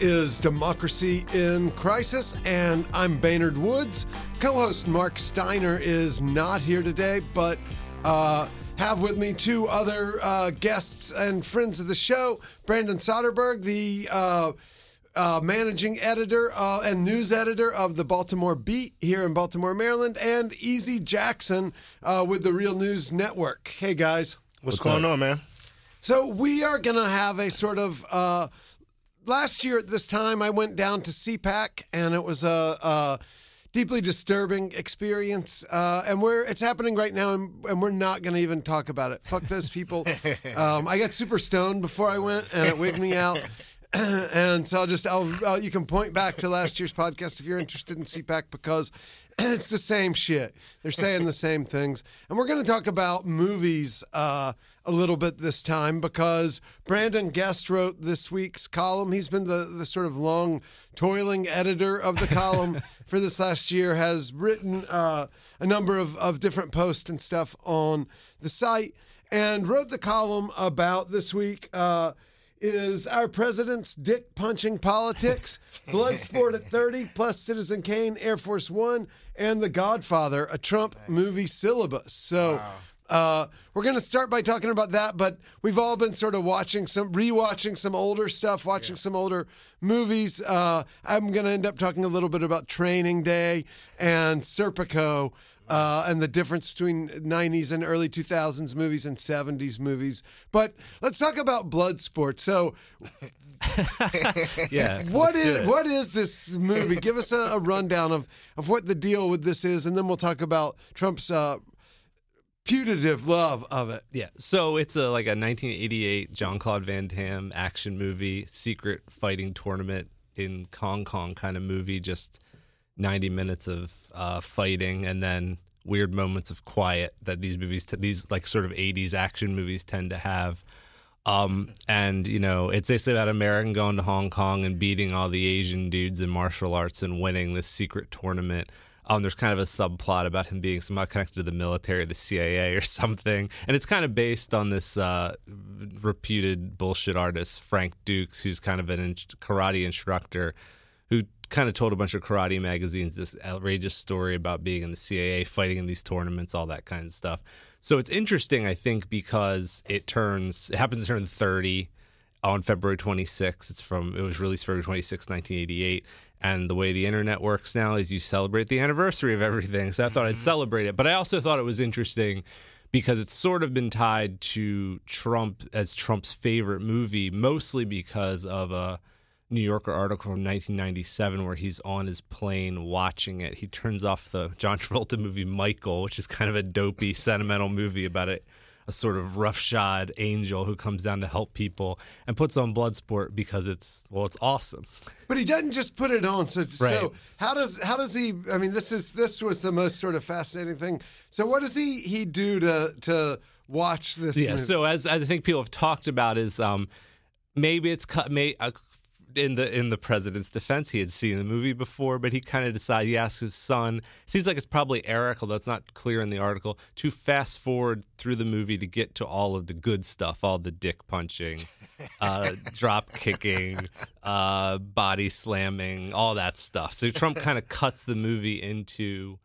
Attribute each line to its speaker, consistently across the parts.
Speaker 1: is Democracy in Crisis, and I'm Baynard Woods. Co host Mark Steiner is not here today, but uh, have with me two other uh, guests and friends of the show Brandon Soderberg, the uh, uh, managing editor uh, and news editor of the Baltimore Beat here in Baltimore, Maryland, and Eze Jackson uh, with the Real News Network. Hey, guys.
Speaker 2: What's, going on, man?
Speaker 1: So we are going to have a sort of. Last year at this time, I went down to CPAC, and it was a, a deeply disturbing experience. Uh, and we're it's happening right now, and, and we're not going to even talk about it. Fuck those people. um, I got super stoned before I went, and it wigged me out. and so I'll just I'll, I'll, you can point back to last year's podcast if you're interested in CPAC because it's the same shit. They're saying the same things, and we're going to talk about movies uh, a little bit this time because Brandon Guest wrote this week's column. He's been the the sort of long toiling editor of the column for this last year. Has written uh, a number of of different posts and stuff on the site, and wrote the column about this week. Uh, is our president's dick punching politics, Bloodsport at 30, plus Citizen Kane, Air Force One, and The Godfather, a Trump nice. movie syllabus. So. Wow. Uh, we're going to start by talking about that, but we've all been sort of watching some, rewatching some older stuff, watching yeah. some older movies. Uh, I'm going to end up talking a little bit about Training Day and Serpico uh, and the difference between 90s and early 2000s movies and 70s movies. But let's talk about Bloodsport. So,
Speaker 2: yeah,
Speaker 1: what is what is this movie? Give us a, a, rundown of of what the deal with this is, and then we'll talk about Trump's. Uh, putative love of it.
Speaker 3: Yeah. So it's a like a 1988 Jean Claude Van Damme action movie, secret fighting tournament in Hong Kong kind of movie. Just 90 minutes of uh, fighting and then weird moments of quiet that these movies, t- these like sort of 80s action movies tend to have. Um, and you know, it's basically about American going to Hong Kong and beating all the Asian dudes in martial arts and winning this secret tournament. Um, there's kind of a subplot about him being somehow connected to the military, the CIA, or something, and it's kind of based on this uh, reputed bullshit artist Frank Dux, who's kind of an in- karate instructor who kind of told a bunch of karate magazines this outrageous story about being in the CIA, fighting in these tournaments, all that kind of stuff. So it's interesting, I think, because it turns, it happens to turn 30 on February 26th. It's from, it was released February 26, 1988. And the way the internet works now is you celebrate the anniversary of everything. So I thought mm-hmm. I'd celebrate it. But I also thought it was interesting because it's sort of been tied to Trump as Trump's favorite movie, mostly because of a, New Yorker article from 1997 where he's on his plane watching it. He turns off the John Travolta movie Michael, which is kind of a dopey, sentimental movie about it. A sort of roughshod angel who comes down to help people and puts on Bloodsport because it's well, it's awesome.
Speaker 1: But he doesn't just put it on. So, right. so how does how does he? I mean, this is this was the most sort of fascinating thing. So what does he he do to to watch this?
Speaker 3: Yeah.
Speaker 1: Movie?
Speaker 3: So as, as I think people have talked about is um, maybe it's cut. May, uh, in the in the president's defense, he had seen the movie before, but he kind of decided. He asked his son. Seems like it's probably Eric, although it's not clear in the article, to fast forward through the movie to get to all of the good stuff, all the dick punching, uh, drop kicking, uh, body slamming, all that stuff. So Trump kind of cuts the movie into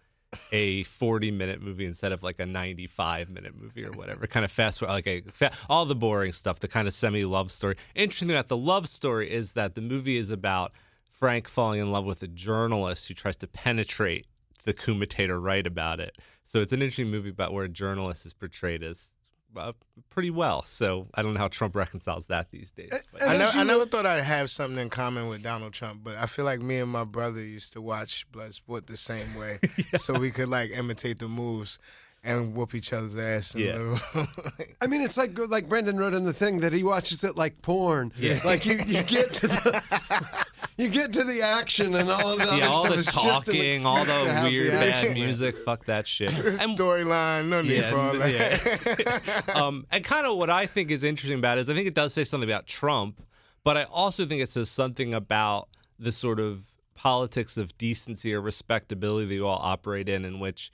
Speaker 3: a 40 minute movie instead of like a 95 minute movie or whatever. Kind of fast, like a all the boring stuff, the kind of semi love story. Interesting about the love story is that the movie is about Frank falling in love with a journalist who tries to penetrate the Kumite to write about it. So it's an interesting movie about where a journalist is portrayed as uh, pretty well. So I don't know how Trump reconciles that these days.
Speaker 2: I, ne- I, never thought I'd have something in common with Donald Trump, but I feel like me and my brother used to watch Bloodsport the same way, yeah. so we could like imitate the moves and whoop each other's ass.
Speaker 3: yeah.
Speaker 1: I mean, it's like like Brendan wrote in the thing that he watches it like porn. Yeah. Like you, you get to the you get to the action and all of the
Speaker 3: yeah, all
Speaker 1: the
Speaker 3: talking, all the weird bad music. Fuck that shit.
Speaker 2: Storyline, no need yeah, for all that.
Speaker 3: Yeah. um, and kind of what I think is interesting about it is I think it does say something about Trump, but I also think it says something about the sort of politics of decency or respectability that you all operate in, in which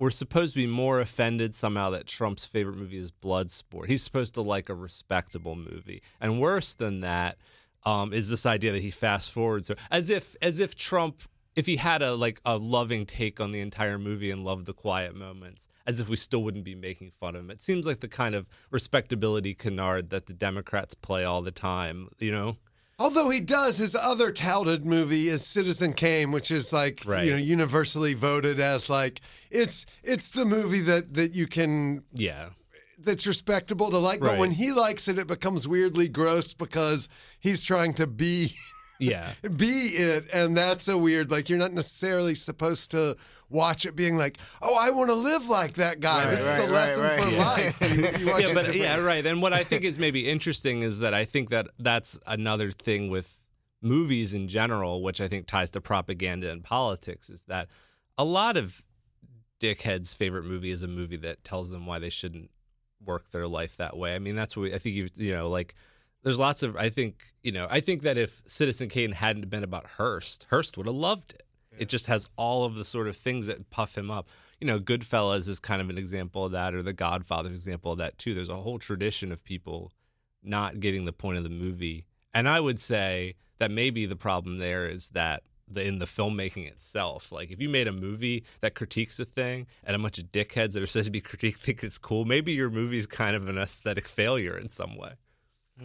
Speaker 3: we're supposed to be more offended somehow that Trump's favorite movie is Bloodsport. He's supposed to like a respectable movie. And worse than that, um, is this idea that he fast forwards as if as if Trump if he had a like a loving take on the entire movie and loved the quiet moments as if we still wouldn't be making fun of him. It seems like the kind of respectability canard that the Democrats play all the time, you know?
Speaker 1: Although he does, his other touted movie is Citizen Kane, which is like
Speaker 3: Right.
Speaker 1: you know universally voted as like it's it's the movie that that you can
Speaker 3: Yeah.
Speaker 1: That's respectable to like. But
Speaker 3: Right.
Speaker 1: when he likes it, it becomes weirdly gross because he's trying to be
Speaker 3: Yeah.
Speaker 1: be it, and that's a weird. Like you're not necessarily supposed to watch it being like, oh, I want to live like that guy.
Speaker 2: Right,
Speaker 1: this is a
Speaker 2: right,
Speaker 1: lesson
Speaker 2: right.
Speaker 1: for
Speaker 2: Yeah.
Speaker 1: life. You, you watch
Speaker 3: yeah, but
Speaker 1: differently.
Speaker 3: yeah, right. And what I think is maybe interesting is that I think that that's another thing with movies in general, which I think ties to propaganda and politics, is that a lot of dickheads' favorite movie is a movie that tells them why they shouldn't work their life that way. I mean, that's what we, I think you you know like. There's lots of I think you know I think that if Citizen Kane hadn't been about Hearst, Hearst would have loved it. It just has all of the sort of things that puff him up. You know, Goodfellas is kind of an example of that, or The Godfather example of that too. There's a whole tradition of people not getting the point of the movie, and I would say that maybe the problem there is that the in the filmmaking itself. Like, if you made a movie that critiques a thing, and a bunch of dickheads that are said to be critiqued think it's cool, maybe your movie's kind of an aesthetic failure in some way.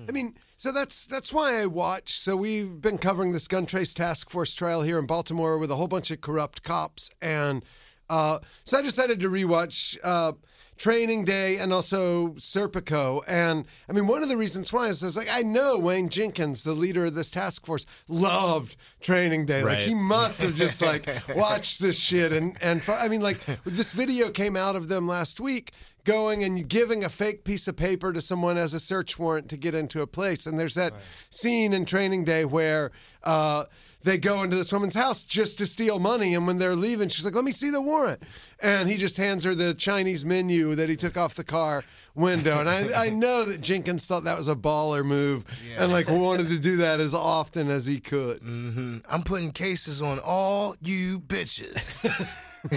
Speaker 1: I mean, so that's that's why I watch. So we've been covering this gun trace task force trial here in Baltimore with a whole bunch of corrupt cops, and uh, so I decided to rewatch uh, Training Day and also Serpico. And I mean, one of the reasons why is I was like, I know Wayne Jenkins, the leader of this task force, loved Training Day. Like he must have just like watched this shit. And and I mean, like this video came out of them last week going and giving a fake piece of paper to someone as a search warrant to get into a place. And there's that scene in Training Day where uh, they go into this woman's house just to steal money. And when they're leaving, she's like, let me see the warrant. And he just hands her the Chinese menu that he took off the car window. And I, I know that Jenkins thought that was a baller move and like wanted to do that as often as he could. Mm-hmm.
Speaker 2: I'm putting cases on all you bitches.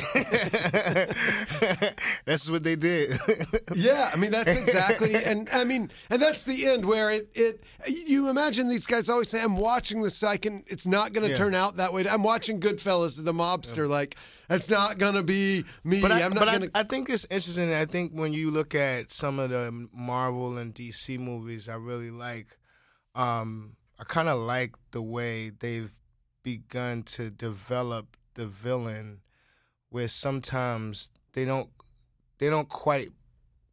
Speaker 2: That's what they did.
Speaker 1: Yeah, I mean that's exactly, and I mean, and that's the end where it it. You imagine these guys always say, "I'm watching this, so I can." It's not going to
Speaker 2: Yeah.
Speaker 1: turn out that way. I'm watching Goodfellas, and the mobster. Like it's not going to be me.
Speaker 2: But I,
Speaker 1: I'm not
Speaker 2: but I- I, think it's interesting. I think when you look at some of the Marvel and DC movies, I really like. Um, I kind of like the way they've begun to develop the villain, where sometimes they don't they don't quite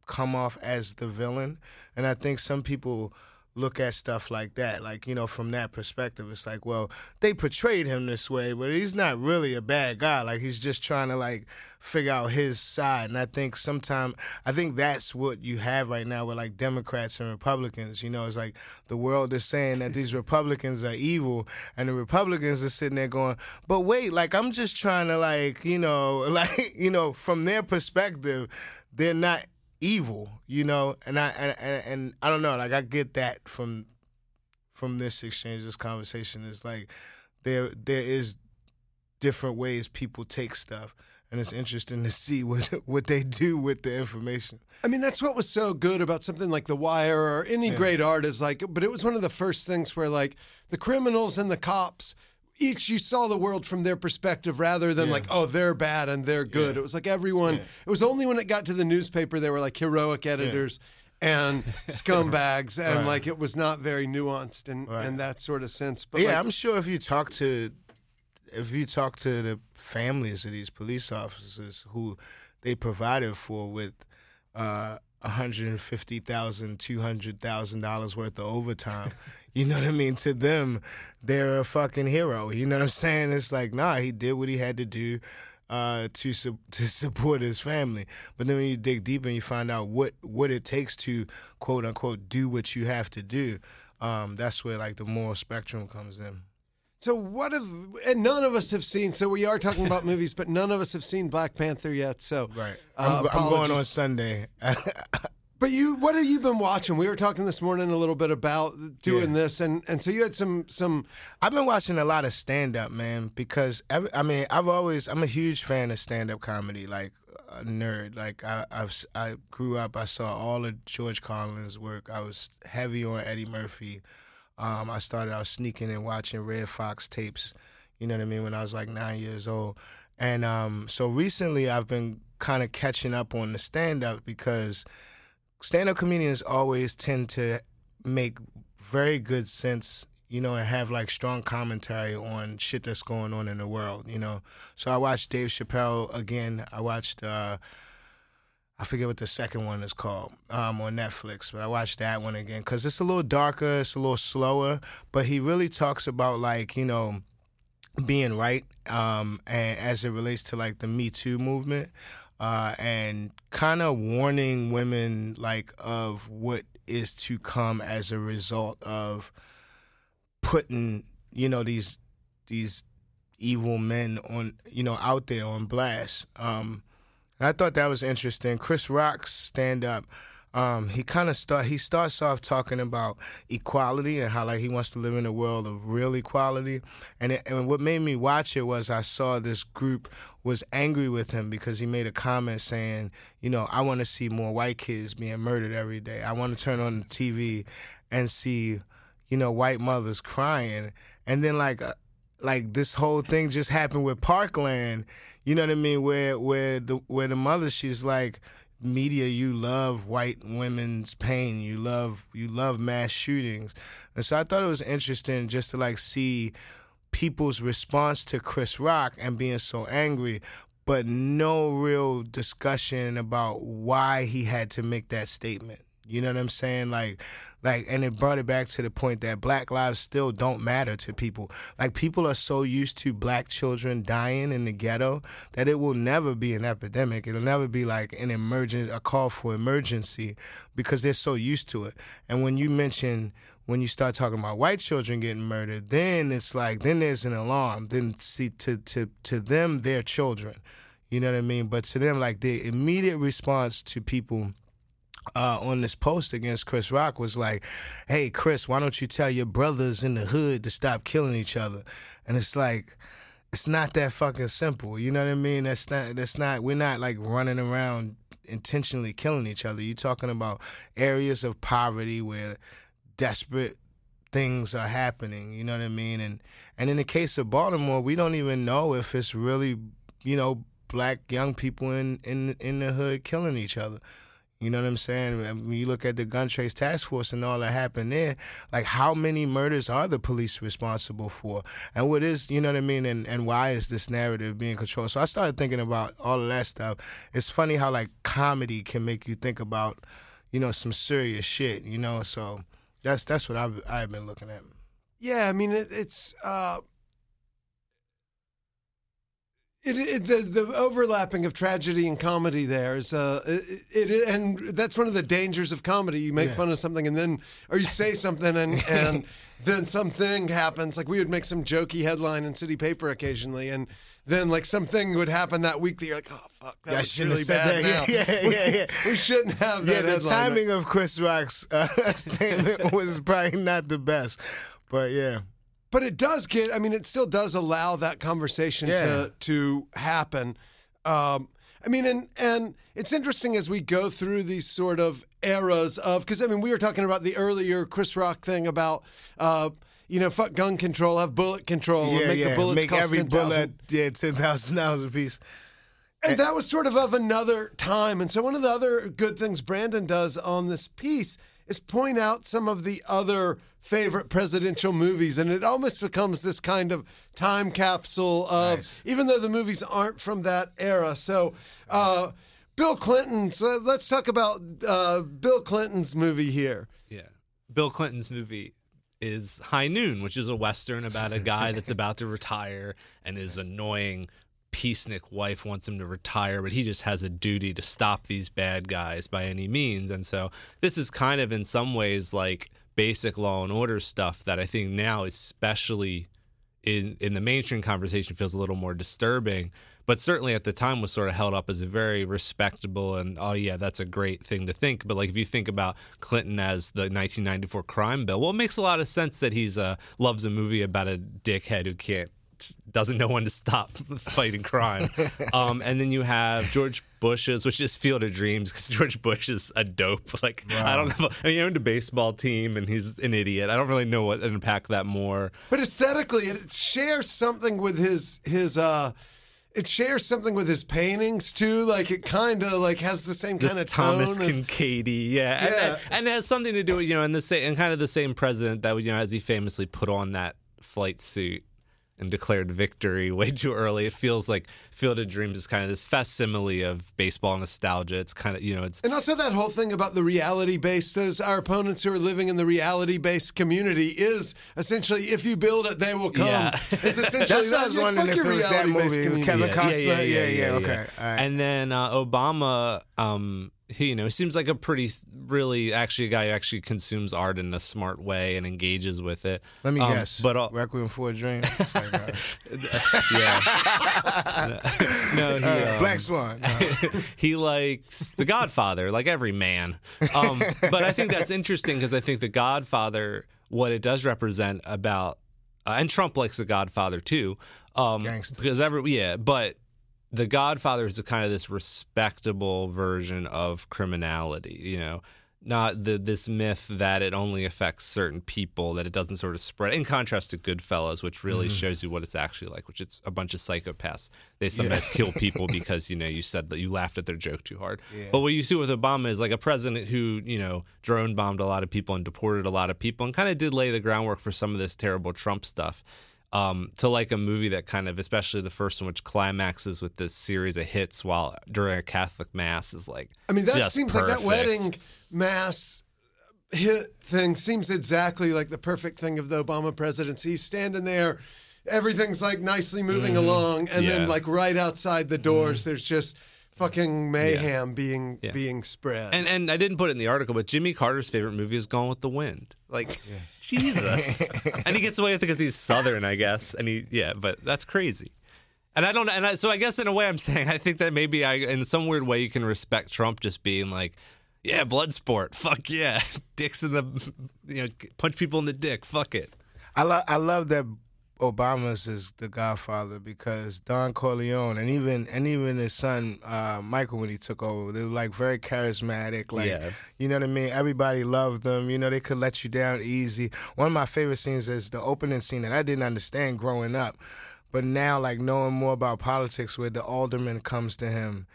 Speaker 2: come off as the villain, and I think some people look at stuff like that. Like you know from that perspective it's like well they portrayed him this way but he's not really a bad guy. Like he's just trying to like figure out his side. And i think sometimes i think that's what you have right now with like democrats and republicans. You know it's like the world is saying that these republicans are evil and the republicans are sitting there going but wait like i'm just trying to like you know like you know from their perspective they're not evil, you know, and I and, and, and I don't know, like I get that from from this exchange, this conversation is like there there is different ways people take stuff, and it's interesting to see what what they do with the information.
Speaker 1: I mean, that's what was so good about something like The Wire or any great art is like, but it was one of the first things where like the criminals and the cops. Each you saw the world from their perspective rather than like, oh, they're bad and they're good. It was like everyone. It was only when it got to the newspaper they were like heroic editors and scumbags, and
Speaker 2: Right.
Speaker 1: like it was not very nuanced in,
Speaker 2: Right.
Speaker 1: in that sort of sense. But
Speaker 2: yeah,
Speaker 1: like,
Speaker 2: I'm sure if you talk to if you talk to the families of these police officers who they provided for with uh $150,000, $200,000 worth of overtime. You know what I mean? To them, they're a fucking hero. You know what I'm saying? It's like, nah, he did what he had to do uh, to su- to support his family. But then when you dig deep and you find out what what it takes to quote unquote do what you have to do, um, that's where like the moral spectrum comes in.
Speaker 1: So what have and none of us have seen. So we are talking about movies, but none of us have seen Black Panther yet. So
Speaker 2: Right.
Speaker 1: uh,
Speaker 2: I'm, I'm going on. Sunday.
Speaker 1: But you, what have you been watching? We were talking this morning a little bit about doing
Speaker 2: Yeah.
Speaker 1: this, and and so you had some some.
Speaker 2: I've been watching a lot of stand up, man, because every, I mean, I've always I'm a huge fan of stand up comedy, like a nerd. Like I, I've I grew up, I saw all of George Carlin's work. I was heavy on Eddie Murphy. Um, I started out sneaking and watching Redd Foxx tapes. You know what I mean? When I was like nine years old, and um, so recently I've been kind of catching up on the stand up because stand up comedians always tend to make very good sense you know, and have like strong commentary on shit that's going on in the world, you know. So I watched Dave Chappelle again. I watched uh I forget what the second one is called um, on Netflix, but I watched that one again because it's a little darker, it's a little slower, but he really talks about like you know being right, um, and as it relates to like the Me Too movement, uh, and kind of warning women like of what is to come as a result of putting you know these these evil men on you know out there on blast. Um, I thought that was interesting. Chris Rock's stand up. Um, he kind of start he starts off talking about equality and how like he wants to live in a world of real equality. And it, and what made me watch it was I saw this group was angry with him because he made a comment saying you know I want to see more white kids being murdered every day. I want to turn on the TV and see you know white mothers crying. And then like uh, like this whole thing just happened with Parkland you know what I mean? Where where the where the mother she's like, media, you love white women's pain. You love you love mass shootings, and so I thought it was interesting just to like see people's response to Chris Rock and being so angry, but no real discussion about why he had to make that statement. You know what I'm saying? Like, like, and it brought it back to the point that Black lives still don't matter to people. Like, people are so used to black children dying in the ghetto that it will never be an epidemic. It'll never be like an emergency, a call for emergency, because they're so used to it. And when you mention when you start talking about white children getting murdered, then it's like then there's an alarm. Then see to to to them, they're children. You know what I mean? But to them, like the immediate response to people uh, on this post against Chris Rock was like, "Hey, Chris, why don't you tell your brothers in the hood to stop killing each other?" And it's like, it's not that fucking simple. You know what I mean? That's not. That's not. We're not like running around intentionally killing each other. You're talking about areas of poverty where desperate things are happening. You know what I mean? And and in the case of Baltimore, we don't even know if it's really, you know, black young people in in in the hood killing each other. You know what I'm saying? When you look at the gun trace task force and all that happened there, like how many murders are the police responsible for? And what is, you know what I mean? And, and why is this narrative being controlled? So I started thinking about all of that stuff. It's funny how like comedy can make you think about, you know, some serious shit, you know? So that's that's what I've, I've been looking at.
Speaker 1: Yeah, I mean, it, it's. Uh it, it, the, the overlapping of tragedy and comedy there is uh it, it, and that's one of the dangers of comedy you make
Speaker 2: Yeah.
Speaker 1: fun of something and then or you say something and and then something happens like we would make some jokey headline in city paper occasionally and then like something would happen that week that you're like oh fuck that
Speaker 2: Yeah,
Speaker 1: was really bad
Speaker 2: that.
Speaker 1: now.
Speaker 2: Yeah, yeah, yeah, yeah.
Speaker 1: we shouldn't have
Speaker 2: Yeah, the
Speaker 1: headline.
Speaker 2: timing of Chris Rock's uh, statement was probably not the best, but yeah.
Speaker 1: But it does get i mean it still does allow that conversation
Speaker 2: Yeah.
Speaker 1: to to happen um i mean and and it's interesting as we go through these sort of eras of because i mean we were talking about the earlier chris rock thing about uh you know, fuck gun control, have bullet control, and
Speaker 2: yeah,
Speaker 1: make
Speaker 2: yeah.
Speaker 1: the bullets
Speaker 2: Make
Speaker 1: cost
Speaker 2: every
Speaker 1: 10,000.
Speaker 2: bullet yeah ten thousand dollars a piece.
Speaker 1: And that was sort of of another time. And so one of the other good things Brandon does on this piece is point out some of the other favorite presidential movies. And it almost becomes this kind of time capsule of,
Speaker 2: Nice.
Speaker 1: even though the movies aren't from that era. So, uh, Bill Clinton's, uh, let's talk about uh, Bill Clinton's movie here.
Speaker 3: Yeah. Bill Clinton's movie is High Noon, which is a western about a guy that's about to retire and his annoying peacenik wife wants him to retire, but he just has a duty to stop these bad guys by any means. And so this is kind of in some ways like basic law and order stuff that I think now especially in in the mainstream conversation feels a little more disturbing. But certainly at the time was sort of held up as a very respectable and oh yeah that's a great thing to think. But like if you think about clinton as the 1994 crime bill well it makes a lot of sense that he's uh loves a movie about a dickhead who can't doesn't know when to stop fighting crime. Um, and then you have George Bush's, which is Field of Dreams, because George Bush is a dope. Like I don't know. I mean, he owned a baseball team, and he's an idiot. I don't really know what to unpack that more.
Speaker 1: But aesthetically, it shares something with his his. uh it shares something with his paintings too. Like it kind of like has the same kind of
Speaker 3: Thomas
Speaker 1: tone. as-
Speaker 3: Kinkade, yeah, And,
Speaker 1: Yeah.
Speaker 3: and, and it has something to do with you know, and the same, and kind of the same president that you know, as he famously put on that flight suit and declared victory way too early. It feels like Field of Dreams is kind of this facsimile of baseball nostalgia. It's kind of you know, it's
Speaker 1: And also that whole thing about the reality based, those our opponents who are living in the reality based community is essentially if you build it, they will come.
Speaker 3: Yeah.
Speaker 1: It's essentially
Speaker 2: That's what I
Speaker 1: that.
Speaker 2: was
Speaker 1: Yeah,
Speaker 2: wondering if
Speaker 1: your
Speaker 2: it was that
Speaker 1: reality-based
Speaker 2: movie with
Speaker 1: community.
Speaker 2: Kevin
Speaker 3: yeah,
Speaker 2: Costner. Yeah, yeah, yeah. okay. All right.
Speaker 3: And then uh, Obama, um, he you know seems like a pretty really actually a guy who actually consumes art in a smart way and engages with it.
Speaker 2: Let me
Speaker 3: Um,
Speaker 2: guess.
Speaker 3: but all,
Speaker 2: Requiem for a Dream. Uh,
Speaker 3: yeah, no, he, um,
Speaker 2: Black Swan. No.
Speaker 3: he likes The Godfather, like every man. Um, but I think that's interesting because I think The Godfather, what it does represent about, uh, and Trump likes The Godfather too. Um,
Speaker 2: Gangsters.
Speaker 3: Because every, yeah, but The Godfather is a kind of this respectable version of criminality, you know. Not the this myth that it only affects certain people, that it doesn't sort of spread. In contrast to Goodfellas, which really mm-hmm. shows you what it's actually like, which it's a bunch of psychopaths. They sometimes kill people because you know you said that you laughed at their joke too hard. But what you see with Obama is like a president who you know drone bombed a lot of people and deported a lot of people, and kind of did lay the groundwork for some of this terrible Trump stuff um, to like a movie that kind of, especially the first one, which climaxes with this series of hits while during a Catholic mass, is like.
Speaker 1: I mean, that seems like that wedding mass hit thing seems exactly like the perfect thing of the Obama presidency. He's standing there, everything's like nicely moving along, and
Speaker 3: Mm-hmm. Yeah. Mm-hmm.
Speaker 1: then like right outside the doors, there's just fucking mayhem being
Speaker 3: Yeah.
Speaker 1: being spread.
Speaker 3: And and I didn't put it in the article, but Jimmy Carter's favorite movie is Gone with the Wind. Like Jesus, and he gets away with it because he's Southern, I guess. And he, yeah, but that's crazy. And I don't, and I, so I guess in a way, I'm saying I think that maybe I, in some weird way, you can respect Trump just being like, yeah, blood sport, fuck yeah, dicks in the, you know, punch people in the dick, fuck it.
Speaker 2: I love I love that Obama's is the Godfather because Don Corleone and even and even his son uh, Michael when he took over, they were like very charismatic. Like
Speaker 3: Yeah.
Speaker 2: you know what I mean. Everybody loved them. You know they could let you down easy. One of my favorite scenes is the opening scene that I didn't understand growing up, but now like knowing more about politics, where the alderman comes to him.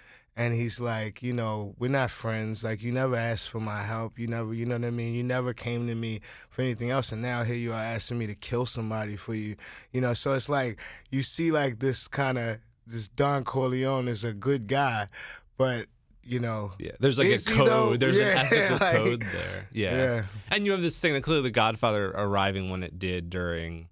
Speaker 2: And he's like, you know, we're not friends. Like, you never asked for my help. You never, you know what I mean? You never came to me for anything else. And now here you are asking me to kill somebody for you. You know, so it's like, you see, like, this kind of, this Don Corleone is a good guy, but, you know,
Speaker 3: Yeah, there's like a code.
Speaker 2: though?
Speaker 3: There's an ethical
Speaker 2: like-
Speaker 3: code there. Yeah.
Speaker 2: Yeah.
Speaker 3: and you have this thing that clearly The Godfather arriving when it did during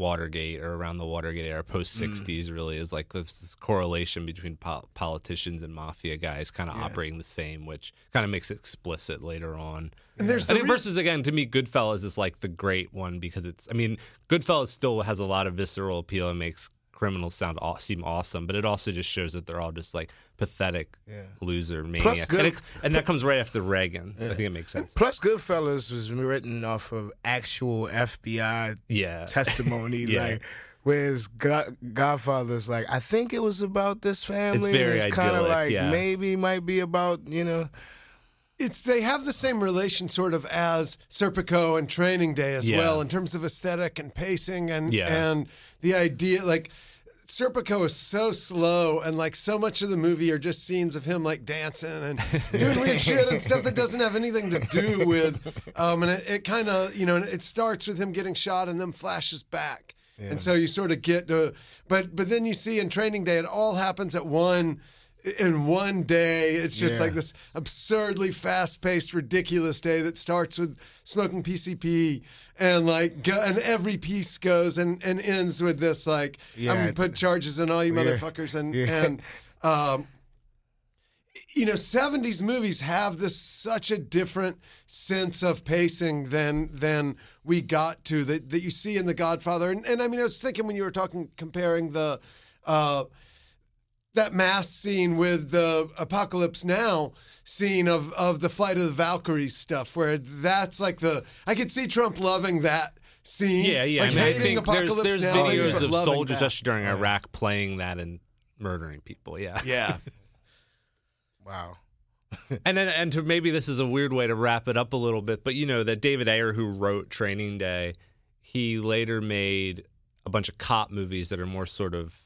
Speaker 3: Watergate or around the Watergate era, post
Speaker 2: Mm.
Speaker 3: '60s, really is like this, this correlation between pol- politicians and mafia guys kind of operating the same, which kind of makes it explicit later on.
Speaker 1: And there's
Speaker 3: I
Speaker 1: the
Speaker 3: think
Speaker 1: re-
Speaker 3: versus again to me, Goodfellas is like the great one because it's. I mean, Goodfellas still has a lot of visceral appeal and makes criminals sound aw- seem awesome, but it also just shows that they're all just like pathetic
Speaker 2: Yeah.
Speaker 3: loser maniacs,
Speaker 2: good-
Speaker 3: and, it- and that comes right after Reagan. I think it makes sense.
Speaker 2: plus Goodfellas was written off of actual FBI
Speaker 3: Yeah,
Speaker 2: testimony.
Speaker 3: Yeah.
Speaker 2: Like, whereas God, Godfather's like, I think it was about this family.
Speaker 3: It's
Speaker 2: very kind of like
Speaker 3: yeah.
Speaker 2: maybe might be about you know.
Speaker 1: it's they have the same relation sort of as Serpico and Training Day as
Speaker 3: Yeah.
Speaker 1: well in terms of aesthetic and pacing and
Speaker 3: Yeah.
Speaker 1: and the idea like Serpico is so slow and like so much of the movie are just scenes of him like dancing and doing weird shit and stuff that doesn't have anything to do with um and it, it kind of you know it starts with him getting shot and then flashes back. And so you sort of get to but but then you see in Training Day it all happens at one in one day. It's just
Speaker 2: Yeah.
Speaker 1: like this absurdly fast paced, ridiculous day that starts with smoking PCP and like, go, and every piece goes and, and ends with this like,
Speaker 2: Yeah.
Speaker 1: I'm gonna put charges on all you motherfuckers and
Speaker 2: Yeah.
Speaker 1: and um, you know, 70s movies have this such a different sense of pacing than than we got to that, that you see in The Godfather. And, and I mean, I was thinking when you were talking, comparing the uh, that mass scene with the Apocalypse Now scene of of the Flight of the Valkyries stuff, where that's like the I could see Trump loving that scene.
Speaker 3: Yeah, yeah.
Speaker 1: Like
Speaker 3: I mean, I
Speaker 1: hating
Speaker 3: think there's,
Speaker 1: Apocalypse
Speaker 3: there's
Speaker 1: Now,
Speaker 3: videos
Speaker 1: but
Speaker 3: of soldiers,
Speaker 1: that.
Speaker 3: especially during Iraq, playing that and murdering people. Yeah.
Speaker 1: Yeah.
Speaker 2: Wow.
Speaker 3: And then, and to maybe this is a weird way to wrap it up a little bit, but you know that David Ayer, who wrote Training Day, he later made a bunch of cop movies that are more sort of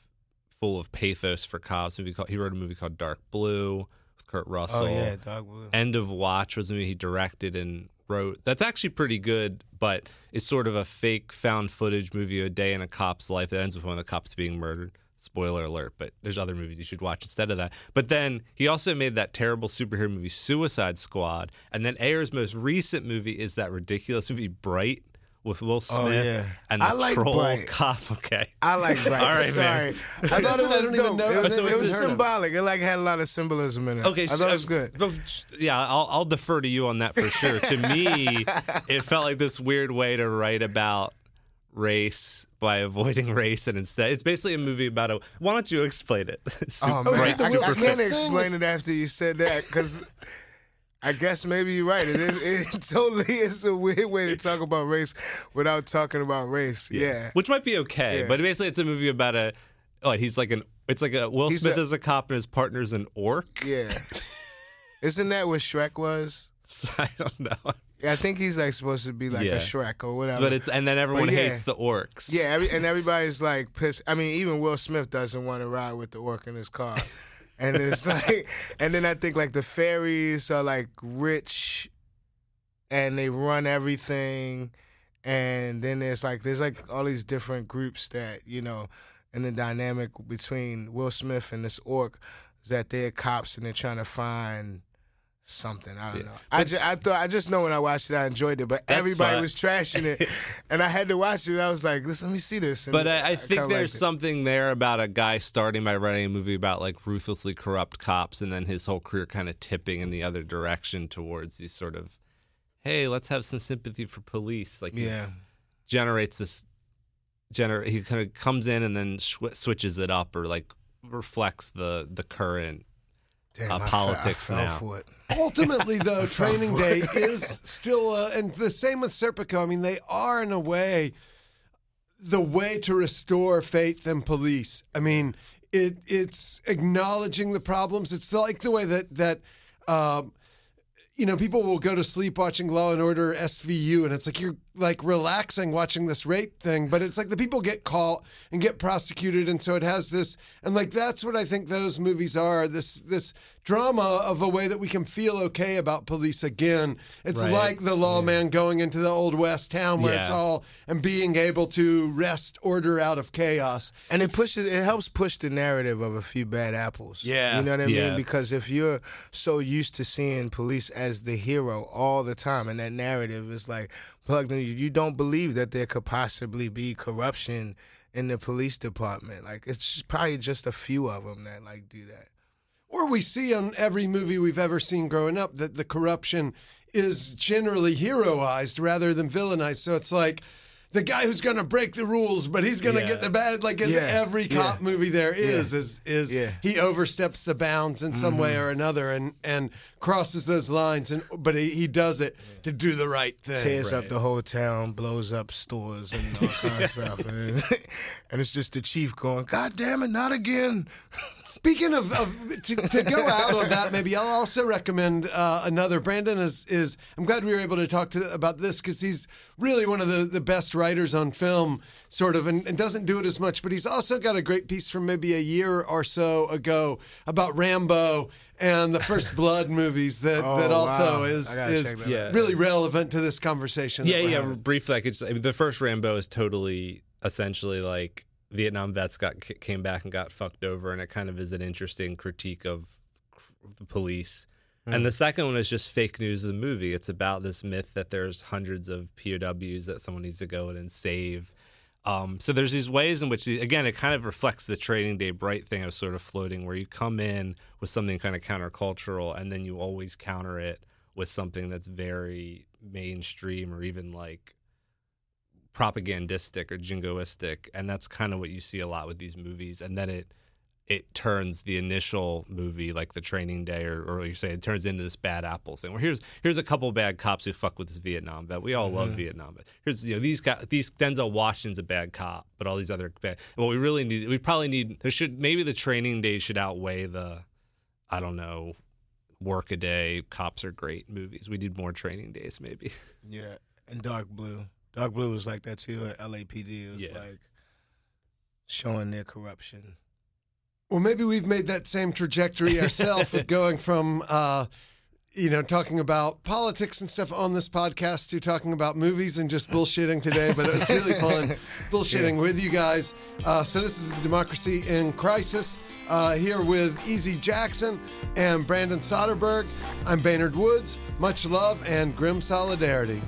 Speaker 3: full of pathos for cops. Movie called, he wrote a movie called Dark Blue with Kurt oh, Russell.
Speaker 2: Oh yeah, Dog Blue.
Speaker 3: End of Watch was a movie he directed and wrote. That's actually pretty good, but it's sort of a fake found footage movie, a day in a cop's life that ends with one of the cops being murdered. Spoiler alert, but there's other movies you should watch instead of that. But then he also made that terrible superhero movie Suicide Squad, and then Ayer's most recent movie is that ridiculous movie Bright with Will oh, Smith
Speaker 2: Oh, yeah.
Speaker 3: and the
Speaker 2: I like
Speaker 3: troll
Speaker 2: Bright.
Speaker 3: cop. Okay,
Speaker 2: I like Bright.
Speaker 3: All right,
Speaker 2: Sorry.
Speaker 3: man.
Speaker 2: I thought it was dope. It was,
Speaker 3: So
Speaker 2: it was
Speaker 3: a-
Speaker 2: symbolic. It like had a lot of symbolism in it.
Speaker 3: Okay,
Speaker 2: I
Speaker 3: so,
Speaker 2: thought it was uh,
Speaker 3: good. yeah, I'll, I'll defer to you on that for sure. to me, it felt like this weird way to write about race by avoiding race, and instead, it's basically a movie about a. Why don't you explain it? Oh, super,
Speaker 2: Oh man,
Speaker 1: it
Speaker 2: I, I can't explain it after you said that because I guess maybe you're right. It is. It totally is a weird way to talk about race without talking about race. Yeah.
Speaker 3: which might be okay,
Speaker 2: Yeah.
Speaker 3: but basically, it's a movie about a. Oh, he's like an. It's like a Will
Speaker 2: He's
Speaker 3: Smith
Speaker 2: a-
Speaker 3: is a cop and his partner's an orc.
Speaker 2: Yeah. Isn't that what Shrek was?
Speaker 3: I don't know,
Speaker 2: Yeah, I think he's like supposed to be like
Speaker 3: Yeah.
Speaker 2: a Shrek or whatever.
Speaker 3: but it's and then everyone
Speaker 2: yeah.
Speaker 3: hates the orcs.
Speaker 2: yeah, every, and everybody's like pissed. I mean, even Will Smith doesn't want to ride with the orc in his car. and it's like, and then I think like the fairies are like rich, and they run everything, and then there's like there's like all these different groups that you know, and the dynamic between Will Smith and this orc is that they're cops and they're trying to find. Something I don't know. I just I thought I just know when I watched it I enjoyed it, but everybody
Speaker 3: fine.
Speaker 2: was trashing it, and I had to watch it. I was like, "Listen, let me see this." And
Speaker 3: But I, I think there's something there about a guy starting by writing a movie about like ruthlessly corrupt cops, and then his whole career kind of tipping in the other direction towards these sort of, hey, let's have some sympathy for police. Like,
Speaker 2: Yeah.
Speaker 3: generates this. Gener- he kind of comes in and then sw- switches it up, or like reflects the the current.
Speaker 2: Damn,
Speaker 3: uh,
Speaker 2: I I
Speaker 3: politics
Speaker 2: fell
Speaker 3: now.
Speaker 1: Ultimately, though, Training Day is still, uh, and the same with Serpico. I mean, they are in a way the way to restore faith in police. I mean, it it's acknowledging the problems. It's like the way that that. Um, you know, people will go to sleep watching Law and Order SVU, and it's like you're like relaxing watching this rape thing, but it's like the people get caught and get prosecuted, and so it has this, and like that's what I think those movies are this this drama of a way that we can feel okay about police again. It's
Speaker 3: Right.
Speaker 1: like the lawman going into the old west town where it's all and being able to wrest order out of chaos.
Speaker 2: And it pushes it helps push the narrative of a few bad apples.
Speaker 1: Yeah.
Speaker 2: You know what I
Speaker 3: Yeah.
Speaker 2: mean? Because if you're so used to seeing police as the hero all the time and that narrative is like plugged in you, don't believe that there could possibly be corruption in the police department. Like it's probably just a few of them that like do that.
Speaker 1: Or we see on every movie we've ever seen growing up that the corruption is generally heroized rather than villainized. So it's like the guy who's going to break the rules, but he's going to
Speaker 3: Yeah.
Speaker 1: get the bad. Like as
Speaker 2: Yeah,
Speaker 1: every cop
Speaker 2: yeah.
Speaker 1: movie there is, is is.
Speaker 2: Mm-hmm.
Speaker 1: he oversteps the bounds in some way or another and and crosses those lines. And but he, he does it to do the right thing.
Speaker 2: Tears up the whole town, blows up stores and all kind of stuff. And, and it's just the chief going, God damn it, not again.
Speaker 1: Speaking of, of to, to go out on that, maybe I'll also recommend uh, another. Brandon is is. I'm glad we were able to talk to about this because he's really one of the, the best writers on film, sort of, and, and doesn't do it as much. But he's also got a great piece from maybe a year or so ago about Rambo and the First Blood movies that
Speaker 2: Oh,
Speaker 1: that also
Speaker 2: wow.
Speaker 1: is is
Speaker 2: check that
Speaker 3: out.
Speaker 1: really relevant to this conversation.
Speaker 3: Yeah, yeah.
Speaker 1: having.
Speaker 3: Briefly, I could. Just, I mean, the first Rambo is totally, essentially, like Vietnam vets got came back and got fucked over, and it kind of is an interesting critique of the police. And the second one is just fake news of the movie. It's about this myth that there's hundreds of POWs that someone needs to go in and save. Um, so there's these ways in which, again, it kind of reflects the Training Day Bright thing I was sort of floating, where you come in with something kind of countercultural, and then you always counter it with something that's very mainstream or even like propagandistic or jingoistic, and that's kind of what you see a lot with these movies. And then it it turns the initial movie, like the Training Day, or, or you say it turns into this bad apples thing. Where here's here's a couple bad cops who fuck with this Vietnam vet. We all love mm-hmm. Vietnam vet. Here's you know these guys, these Denzel Washington's a bad cop, but all these other bad. What we really need, we probably need there should maybe the Training Day should outweigh the, I don't know, work a day. Cops are great movies. We need more Training Days, maybe.
Speaker 2: Yeah, and Dark Blue. Dark Blue was like that too at LAPD. It was
Speaker 3: Yeah.
Speaker 2: like showing their corruption.
Speaker 1: Well, maybe we've made that same trajectory ourselves with going from, uh, you know, talking about politics and stuff on this podcast to talking about movies and just bullshitting today. But it was really fun bullshitting with you guys. Uh, so this is the Democracy in Crisis uh, here with Eze Jackson and Brandon Soderberg. I'm Baynard Woods. Much love and grim solidarity.